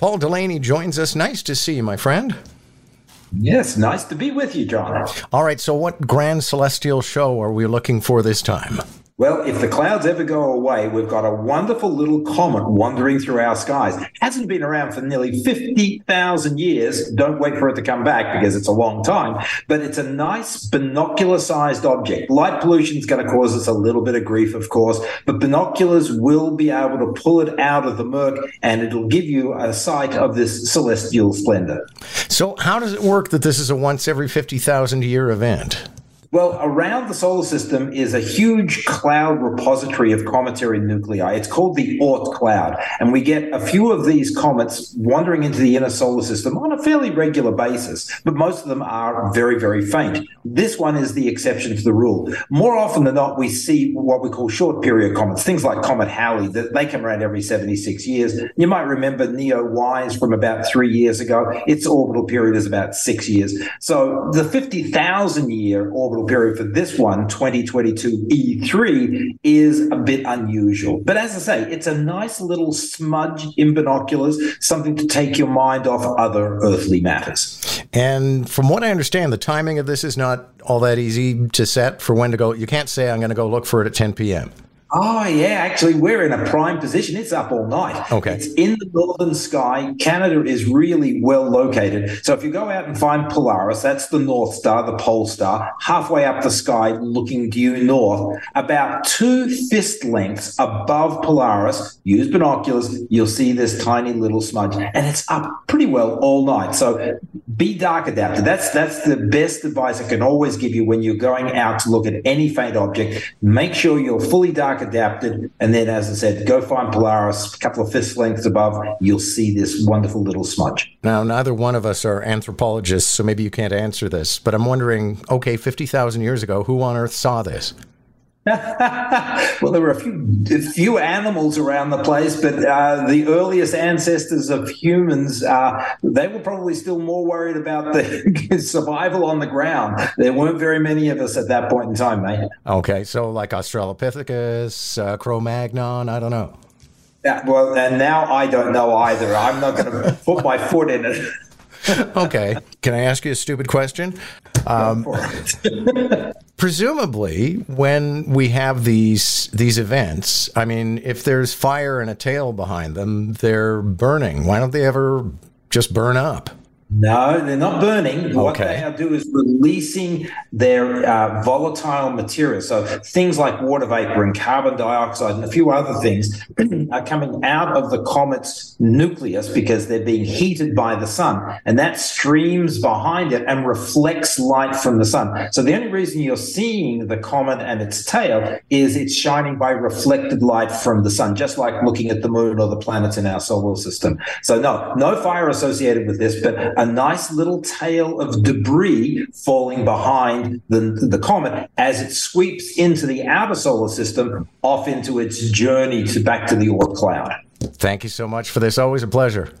Paul Delaney joins us. Nice to see you, my friend. Yes, nice to be with you, John. All right, so what grand celestial show are we looking for this time? Well, if the clouds ever go away, we've got a wonderful little comet wandering through our skies. Hasn't been around for nearly 50,000 years. Don't wait for it to come back because it's a long time. But it's a nice binocular sized object. Light pollution is going to cause us a little bit of grief, of course, but binoculars will be able to pull it out of the murk and it'll give you a sight of this celestial splendor. So, how does it work that this is a once every 50,000 year event? Well, around the solar system is a huge cloud repository of cometary nuclei. It's called the Oort cloud. And we get a few of these comets wandering into the inner solar system on a fairly regular basis, but most of them are very, very faint. This one is the exception to the rule. More often than not, we see what we call short period comets, things like Comet Halley, that they come around every 76 years. You might remember Neowise from about three years ago. Its orbital period is about six years. So the 50,000 year orbital period for this one, 2022 E3, is a bit unusual. But as I say, it's a nice little smudge in binoculars, something to take your mind off other earthly matters. And from what I understand, the timing of this is not all that easy to set for when to go. You can't say, I'm going to go look for it at 10 p.m. Oh, yeah. Actually, we're in a prime position. It's up all night. Okay. It's in the northern sky. Canada is really well located. So if you go out and find Polaris, that's the North Star, the pole star, halfway up the sky looking due north, about two fist lengths above Polaris, use binoculars, you'll see this tiny little smudge. And it's up pretty well all night. So be dark adapted. That's that's the best advice I can always give you when you're going out to look at any faint object. Make sure you're fully dark adapted, and then, as I said, go find Polaris a couple of fist lengths above. You'll see this wonderful little smudge. Now, neither one of us are anthropologists, so maybe you can't answer this, but I'm wondering. Okay, fifty thousand years ago, who on Earth saw this? well, there were a few a few animals around the place, but uh, the earliest ancestors of humans, uh, they were probably still more worried about the survival on the ground. There weren't very many of us at that point in time, mate. Okay, so like Australopithecus, uh, Cro-Magnon, I don't know. Yeah, well, and now I don't know either. I'm not going to put my foot in it. okay. Can I ask you a stupid question? Um, presumably, when we have these these events, I mean, if there's fire and a tail behind them, they're burning. Why don't they ever just burn up? No, they're not burning. What they are doing is releasing their uh, volatile material. So things like water vapor and carbon dioxide and a few other things are coming out of the comet's nucleus because they're being heated by the sun. And that streams behind it and reflects light from the sun. So the only reason you're seeing the comet and its tail is it's shining by reflected light from the sun, just like looking at the moon or the planets in our solar system. So no, no fire associated with this, but a nice little tail of debris falling behind the, the comet as it sweeps into the outer solar system off into its journey to back to the Oort cloud. Thank you so much for this. Always a pleasure.